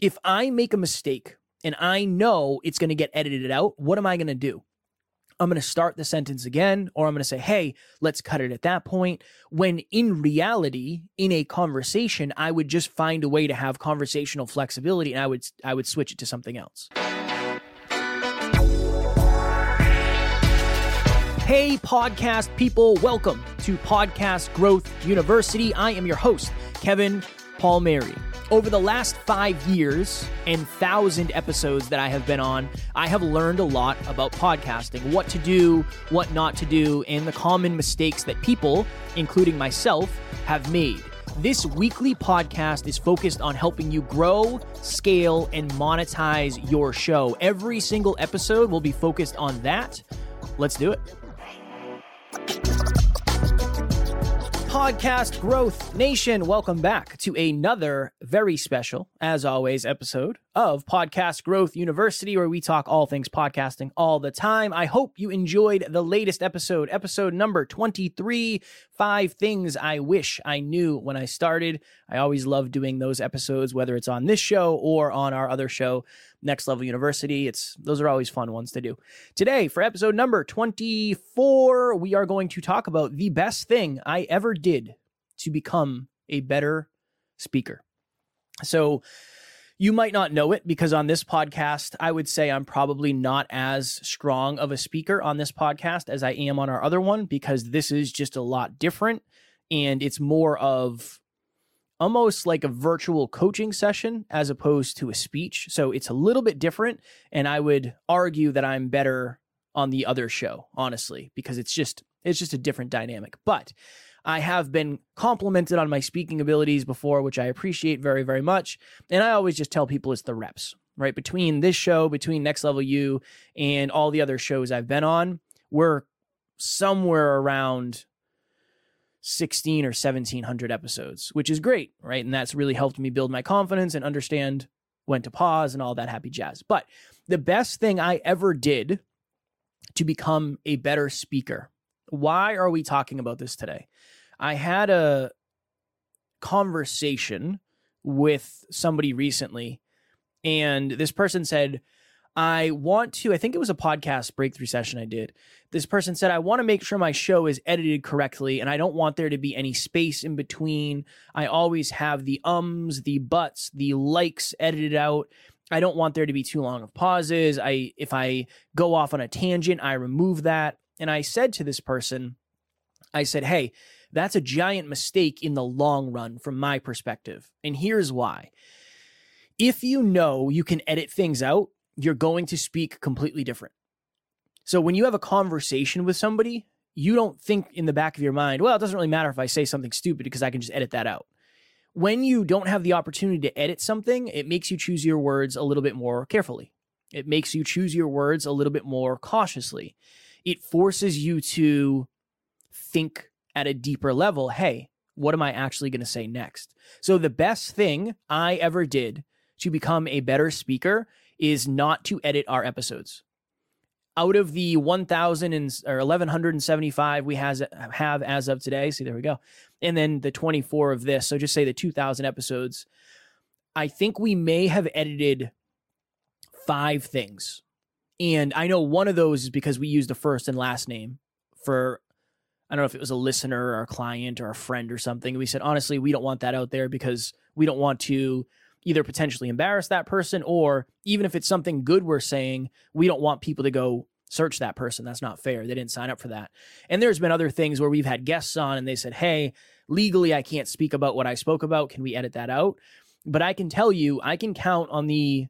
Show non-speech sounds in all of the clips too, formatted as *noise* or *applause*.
if I make a mistake and I know it's going to get edited out, what am I going to do? I'm going to start the sentence again, or I'm going to say, hey, let's cut it at that point. When in reality, in a conversation, I would just find a way to have conversational flexibility and I would, I would switch it to something else. Hey, podcast people, welcome to Podcast Growth University. I am your host, Kevin Palmieri. Over the last five years and thousand episodes that I have been on, I have learned a lot about podcasting, what to do, what not to do, and the common mistakes that people, including myself, have made. This weekly podcast is focused on helping you grow, scale, and monetize your show. Every single episode will be focused on that. Let's do it. Podcast Growth Nation, welcome back to another very special, as always, episode of Podcast Growth University, where we talk all things podcasting all the time. I hope you enjoyed the latest episode, episode number 23 Five Things I Wish I Knew When I Started. I always love doing those episodes, whether it's on this show or on our other show, Next Level University. It's those are always fun ones to do. Today, for episode number 24, we are going to talk about the best thing I ever did to become a better speaker. So, you might not know it because on this podcast, I would say I'm probably not as strong of a speaker on this podcast as I am on our other one because this is just a lot different and it's more of almost like a virtual coaching session as opposed to a speech. So it's a little bit different. And I would argue that I'm better on the other show, honestly, because it's just it's just a different dynamic. But I have been complimented on my speaking abilities before, which I appreciate very, very much. And I always just tell people it's the reps, right? Between this show, between Next Level U, and all the other shows I've been on, we're somewhere around 16 or 1700 episodes, which is great, right? And that's really helped me build my confidence and understand when to pause and all that happy jazz. But the best thing I ever did to become a better speaker. Why are we talking about this today? I had a conversation with somebody recently, and this person said, I want to, I think it was a podcast breakthrough session I did. This person said, I want to make sure my show is edited correctly and I don't want there to be any space in between. I always have the ums, the buts, the likes edited out. I don't want there to be too long of pauses. I if I go off on a tangent, I remove that. And I said to this person, I said, "Hey, that's a giant mistake in the long run from my perspective. And here's why. If you know you can edit things out, you're going to speak completely different. So when you have a conversation with somebody, you don't think in the back of your mind, well, it doesn't really matter if I say something stupid because I can just edit that out. When you don't have the opportunity to edit something, it makes you choose your words a little bit more carefully. It makes you choose your words a little bit more cautiously. It forces you to think at a deeper level hey, what am I actually going to say next? So, the best thing I ever did to become a better speaker is not to edit our episodes. Out of the 1,000 and, or 1,175 we has, have as of today, see, there we go. And then the 24 of this. So just say the 2,000 episodes. I think we may have edited five things. And I know one of those is because we used a first and last name for, I don't know if it was a listener or a client or a friend or something. We said, honestly, we don't want that out there because we don't want to either potentially embarrass that person or even if it's something good we're saying, we don't want people to go search that person. That's not fair. They didn't sign up for that. And there's been other things where we've had guests on and they said, "Hey, legally I can't speak about what I spoke about. Can we edit that out?" But I can tell you, I can count on the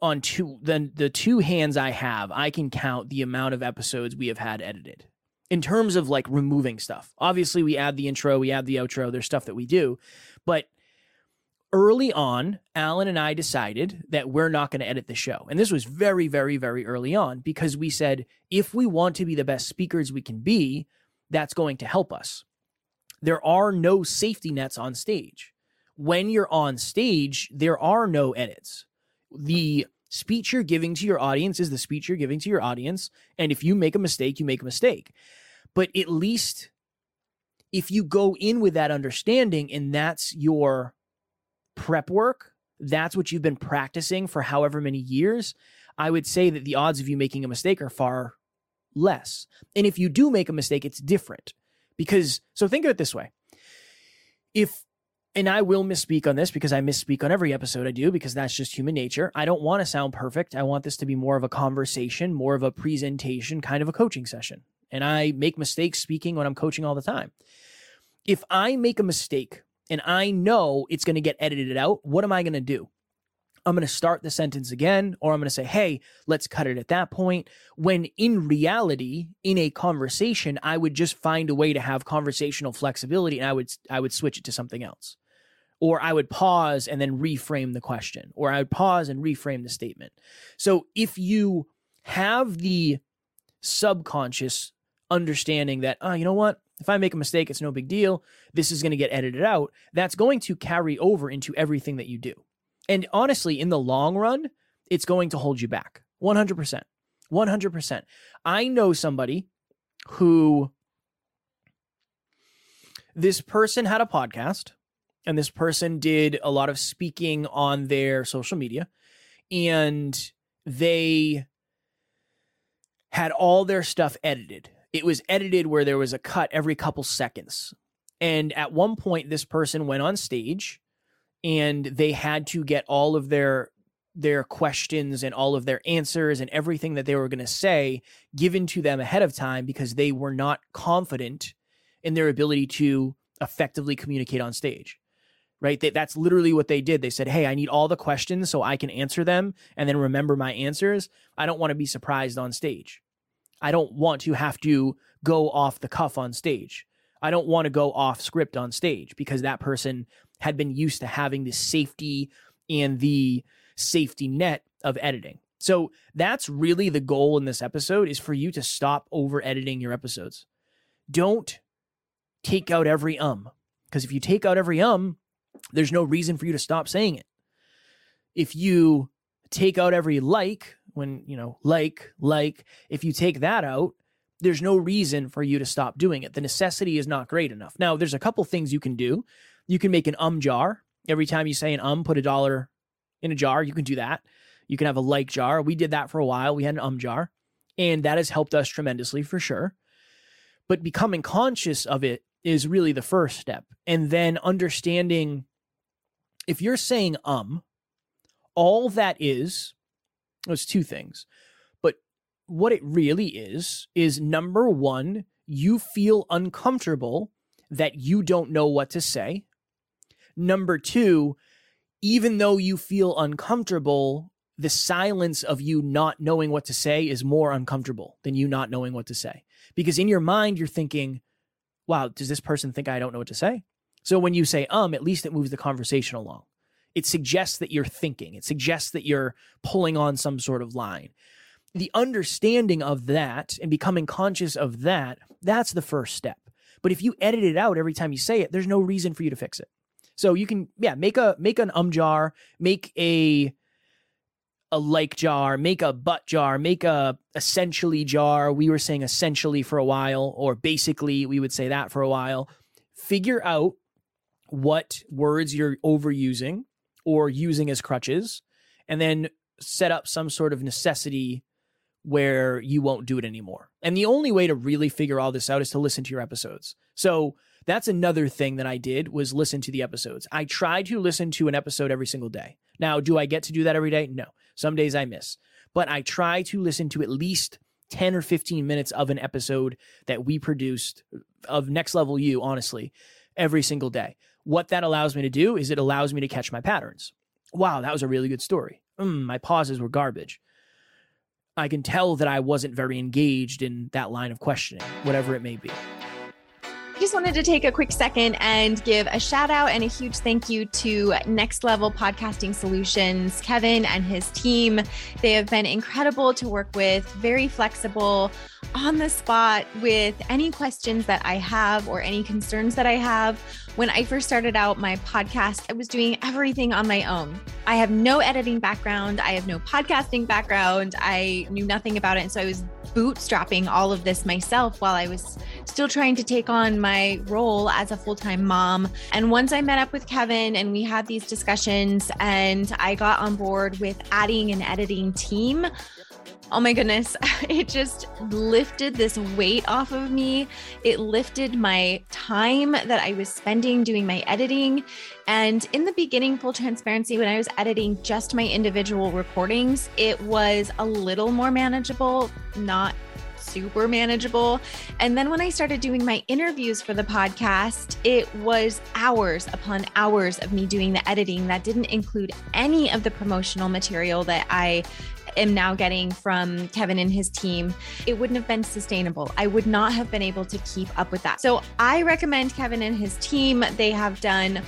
on two then the two hands I have, I can count the amount of episodes we have had edited. In terms of like removing stuff. Obviously, we add the intro, we add the outro, there's stuff that we do, but early on, Alan and I decided that we're not going to edit the show. And this was very, very, very early on because we said if we want to be the best speakers we can be, that's going to help us. There are no safety nets on stage. When you're on stage, there are no edits. The speech you're giving to your audience is the speech you're giving to your audience. And if you make a mistake, you make a mistake. But at least if you go in with that understanding and that's your prep work, that's what you've been practicing for however many years, I would say that the odds of you making a mistake are far less. And if you do make a mistake, it's different. Because, so think of it this way if and I will misspeak on this because I misspeak on every episode I do because that's just human nature. I don't want to sound perfect. I want this to be more of a conversation, more of a presentation, kind of a coaching session. And I make mistakes speaking when I'm coaching all the time. If I make a mistake and I know it's going to get edited out, what am I going to do? I'm going to start the sentence again, or I'm going to say, hey, let's cut it at that point. When in reality, in a conversation, I would just find a way to have conversational flexibility and I would, I would switch it to something else or I would pause and then reframe the question, or I would pause and reframe the statement. So if you have the subconscious understanding that, oh, you know what? If I make a mistake, it's no big deal. This is going to get edited out. That's going to carry over into everything that you do. And honestly, in the long run, it's going to hold you back 100%. 100%. I know somebody who this person had a podcast and this person did a lot of speaking on their social media and they had all their stuff edited. It was edited where there was a cut every couple seconds. And at one point this person went on stage and they had to get all of their their questions and all of their answers and everything that they were going to say given to them ahead of time because they were not confident in their ability to effectively communicate on stage right? They, that's literally what they did. They said, Hey, I need all the questions so I can answer them and then remember my answers. I don't want to be surprised on stage. I don't want to have to go off the cuff on stage. I don't want to go off script on stage because that person had been used to having the safety and the safety net of editing. So that's really the goal in this episode is for you to stop over editing your episodes. Don't take out every um because if you take out every um, there's no reason for you to stop saying it. If you take out every like, when, you know, like, like, if you take that out, there's no reason for you to stop doing it. The necessity is not great enough. Now, there's a couple things you can do. You can make an um jar. Every time you say an um, put a dollar in a jar. You can do that. You can have a like jar. We did that for a while. We had an um jar, and that has helped us tremendously for sure. But becoming conscious of it is really the first step. And then understanding if you're saying um, all that is, there's two things. But what it really is, is number one, you feel uncomfortable that you don't know what to say. Number two, even though you feel uncomfortable, the silence of you not knowing what to say is more uncomfortable than you not knowing what to say. Because in your mind, you're thinking, wow, does this person think I don't know what to say? So when you say um, at least it moves the conversation along. It suggests that you're thinking, it suggests that you're pulling on some sort of line. The understanding of that and becoming conscious of that, that's the first step. But if you edit it out every time you say it, there's no reason for you to fix it. So you can, yeah, make a make an um jar, make a a like jar, make a but jar, make a essentially jar. We were saying essentially for a while, or basically, we would say that for a while. Figure out what words you're overusing or using as crutches, and then set up some sort of necessity where you won't do it anymore. And the only way to really figure all this out is to listen to your episodes. So that's another thing that I did was listen to the episodes. I try to listen to an episode every single day. Now, do I get to do that every day? No. Some days I miss. But I try to listen to at least 10 or 15 minutes of an episode that we produced of Next Level U, honestly, every single day. What that allows me to do is it allows me to catch my patterns. Wow, that was a really good story. Mm, my pauses were garbage. I can tell that I wasn't very engaged in that line of questioning, whatever it may be just wanted to take a quick second and give a shout out and a huge thank you to Next Level Podcasting Solutions, Kevin and his team. They have been incredible to work with, very flexible, on the spot with any questions that I have or any concerns that I have. When I first started out my podcast, I was doing everything on my own. I have no editing background, I have no podcasting background, I knew nothing about it. And so I was bootstrapping all of this myself while I was still trying to take on my role as a full time mom. And once I met up with Kevin and we had these discussions, and I got on board with adding an editing team, oh my goodness, *laughs* it just lifted this weight off of me. It lifted my time that I was spending doing my editing. And in the beginning, full transparency, when I was editing just my individual recordings, it was a little more manageable, not super manageable. And then when I started doing my interviews for the podcast, it was hours upon hours of me doing the editing that didn't include any of the promotional material that I am now getting from Kevin and his team, it wouldn't have been sustainable. I would not have been able to keep up with that. So I recommend Kevin and his team. They have done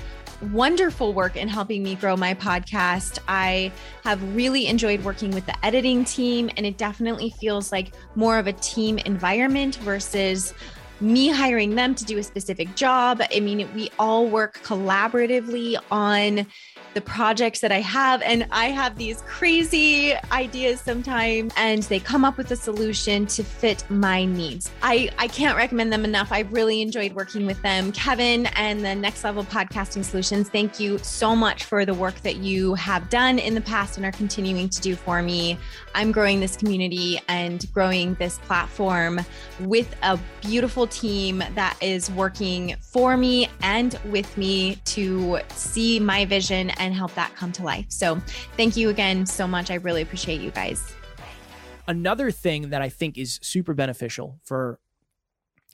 wonderful work in helping me grow my podcast. I have really enjoyed working with the editing team, and it definitely feels like more of a team environment versus me hiring them to do a specific job. I mean, we all work collaboratively on the projects that I have. And I have these crazy ideas sometimes, and they come up with a solution to fit my needs. I, I can't recommend them enough. I really enjoyed working with them. Kevin and the Next Level Podcasting Solutions, thank you so much for the work that you have done in the past and are continuing to do for me. I'm growing this community and growing this platform with a beautiful team that is working for me and with me to see my vision and help that come to life. So thank you again so much. I really appreciate you guys. Another thing that I think is super beneficial for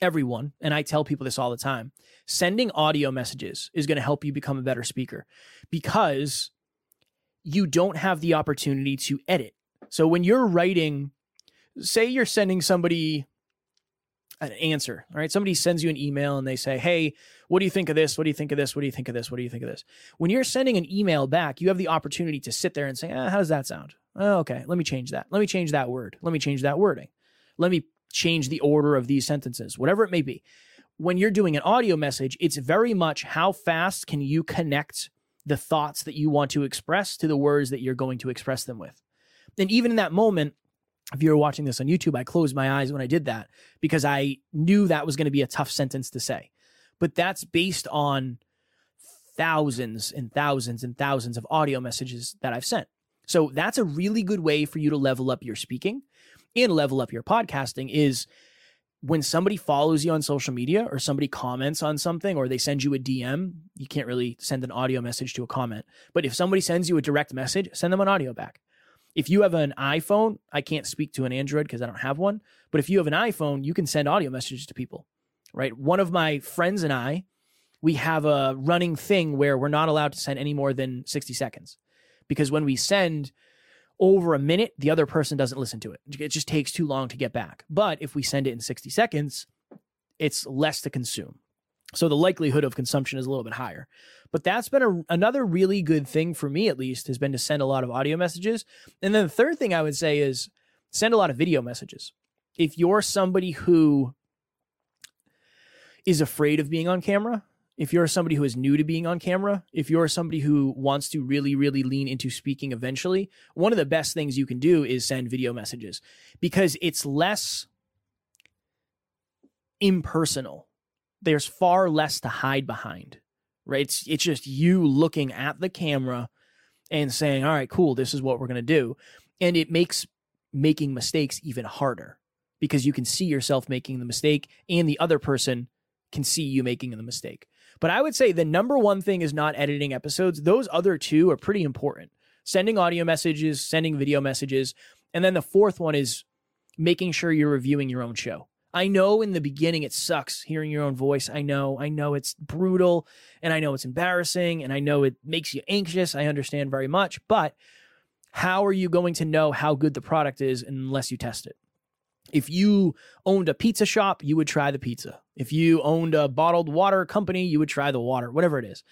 everyone, and I tell people this all the time sending audio messages is going to help you become a better speaker because you don't have the opportunity to edit. So when you're writing, say you're sending somebody an answer. All right. Somebody sends you an email and they say, Hey, what do you think of this? What do you think of this? What do you think of this? What do you think of this? When you're sending an email back, you have the opportunity to sit there and say, ah, How does that sound? Oh, okay. Let me change that. Let me change that word. Let me change that wording. Let me change the order of these sentences, whatever it may be. When you're doing an audio message, it's very much how fast can you connect the thoughts that you want to express to the words that you're going to express them with. And even in that moment, if you were watching this on YouTube, I closed my eyes when I did that because I knew that was going to be a tough sentence to say. But that's based on thousands and thousands and thousands of audio messages that I've sent. So that's a really good way for you to level up your speaking and level up your podcasting is when somebody follows you on social media or somebody comments on something or they send you a DM, you can't really send an audio message to a comment. But if somebody sends you a direct message, send them an audio back if you have an iPhone, I can't speak to an Android because I don't have one. But if you have an iPhone, you can send audio messages to people, right? One of my friends and I, we have a running thing where we're not allowed to send any more than 60 seconds because when we send over a minute, the other person doesn't listen to it. It just takes too long to get back. But if we send it in 60 seconds, it's less to consume. So the likelihood of consumption is a little bit higher. But that's been a, another really good thing for me, at least, has been to send a lot of audio messages. And then the third thing I would say is send a lot of video messages. If you're somebody who is afraid of being on camera, if you're somebody who is new to being on camera, if you're somebody who wants to really, really lean into speaking eventually, one of the best things you can do is send video messages because it's less impersonal. There's far less to hide behind right? It's, it's just you looking at the camera and saying, all right, cool, this is what we're going to do. And it makes making mistakes even harder because you can see yourself making the mistake and the other person can see you making the mistake. But I would say the number one thing is not editing episodes. Those other two are pretty important sending audio messages, sending video messages. And then the fourth one is making sure you're reviewing your own show. I know in the beginning it sucks hearing your own voice. I know, I know it's brutal and I know it's embarrassing and I know it makes you anxious. I understand very much, but how are you going to know how good the product is unless you test it? If you owned a pizza shop, you would try the pizza. If you owned a bottled water company, you would try the water, whatever it is.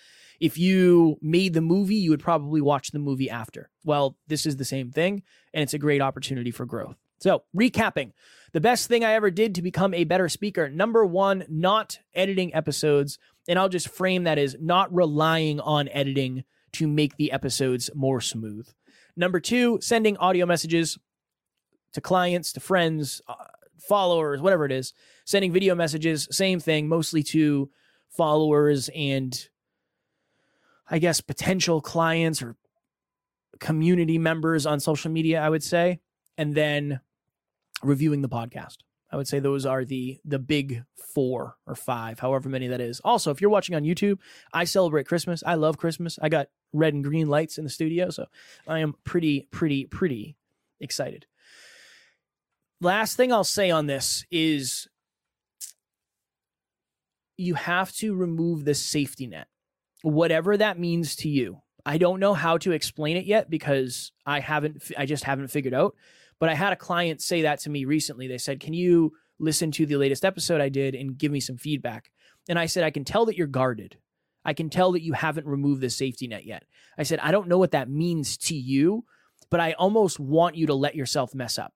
If you made the movie, you would probably watch the movie after. Well, this is the same thing, and it's a great opportunity for growth. So, recapping the best thing I ever did to become a better speaker number one, not editing episodes. And I'll just frame that as not relying on editing to make the episodes more smooth. Number two, sending audio messages to clients, to friends, uh, followers, whatever it is, sending video messages, same thing, mostly to followers and I guess potential clients or community members on social media, I would say, and then reviewing the podcast. I would say those are the the big four or five, however many that is. Also, if you're watching on YouTube, I celebrate Christmas. I love Christmas. I got red and green lights in the studio, so I am pretty, pretty, pretty excited. Last thing I'll say on this is you have to remove the safety net, whatever that means to you. I don't know how to explain it yet because I haven't, I just haven't figured out. But I had a client say that to me recently. They said, Can you listen to the latest episode I did and give me some feedback? And I said, I can tell that you're guarded. I can tell that you haven't removed the safety net yet. I said, I don't know what that means to you, but I almost want you to let yourself mess up.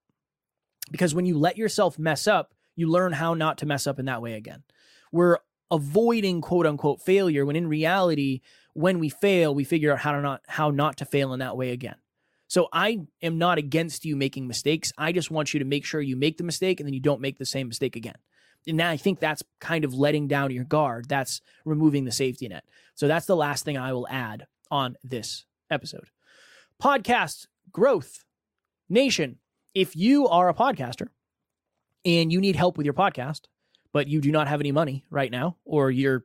Because when you let yourself mess up, you learn how not to mess up in that way again. We're avoiding quote unquote failure when in reality, when we fail, we figure out how to not how not to fail in that way again. So I am not against you making mistakes. I just want you to make sure you make the mistake and then you don't make the same mistake again. And I think that's kind of letting down your guard. That's removing the safety net. So that's the last thing I will add on this episode. Podcast growth nation. If you are a podcaster and you need help with your podcast, but you do not have any money right now, or you're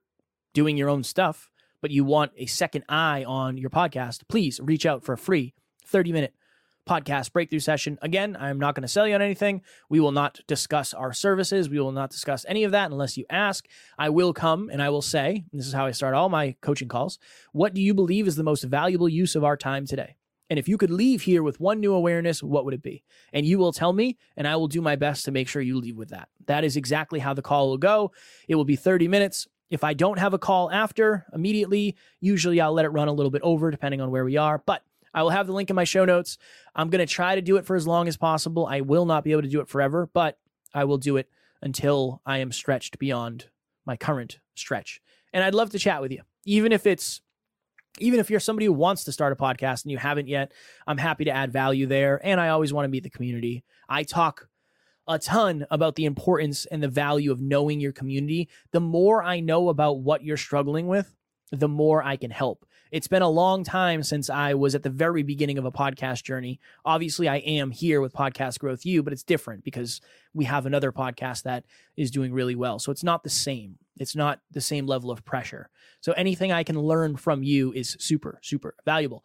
doing your own stuff, but you want a second eye on your podcast, please reach out for a free 30 minute podcast breakthrough session. Again, I'm not going to sell you on anything. We will not discuss our services. We will not discuss any of that unless you ask. I will come and I will say, this is how I start all my coaching calls. What do you believe is the most valuable use of our time today? And if you could leave here with one new awareness, what would it be? And you will tell me, and I will do my best to make sure you leave with that. That is exactly how the call will go. It will be 30 minutes. If I don't have a call after immediately, usually I'll let it run a little bit over depending on where we are. But I will have the link in my show notes. I'm going to try to do it for as long as possible. I will not be able to do it forever, but I will do it until I am stretched beyond my current stretch. And I'd love to chat with you, even if it's even if you're somebody who wants to start a podcast and you haven't yet, I'm happy to add value there. And I always want to meet the community. I talk a ton about the importance and the value of knowing your community. The more I know about what you're struggling with, the more I can help. It's been a long time since I was at the very beginning of a podcast journey. Obviously, I am here with Podcast Growth U, but it's different because we have another podcast that is doing really well. So it's not the same. It's not the same level of pressure. So anything I can learn from you is super, super valuable.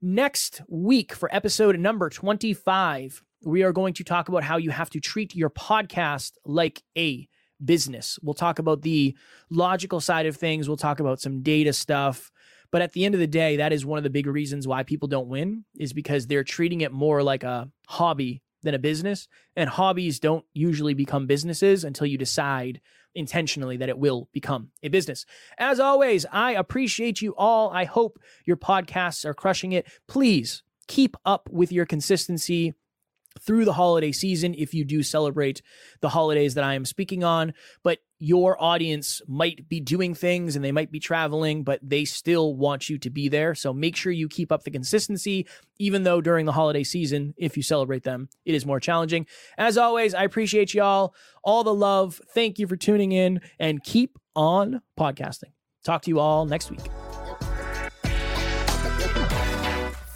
Next week for episode number 25, we are going to talk about how you have to treat your podcast like a business. We'll talk about the logical side of things. We'll talk about some data stuff. But at the end of the day, that is one of the big reasons why people don't win is because they're treating it more like a hobby than a business. And hobbies don't usually become businesses until you decide intentionally that it will become a business. As always, I appreciate you all. I hope your podcasts are crushing it. Please keep up with your consistency through the holiday season if you do celebrate the holidays that I am speaking on. But your audience might be doing things and they might be traveling, but they still want you to be there. So make sure you keep up the consistency, even though during the holiday season, if you celebrate them, it is more challenging. As always, I appreciate y'all, all the love. Thank you for tuning in and keep on podcasting. Talk to you all next week.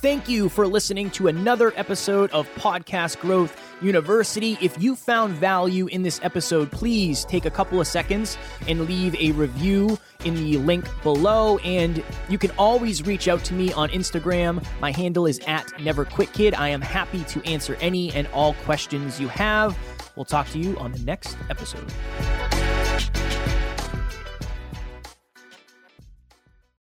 Thank you for listening to another episode of Podcast Growth University. If you found value in this episode, please take a couple of seconds and leave a review in the link below. And you can always reach out to me on Instagram. My handle is at NeverQuitKid. I am happy to answer any and all questions you have. We'll talk to you on the next episode.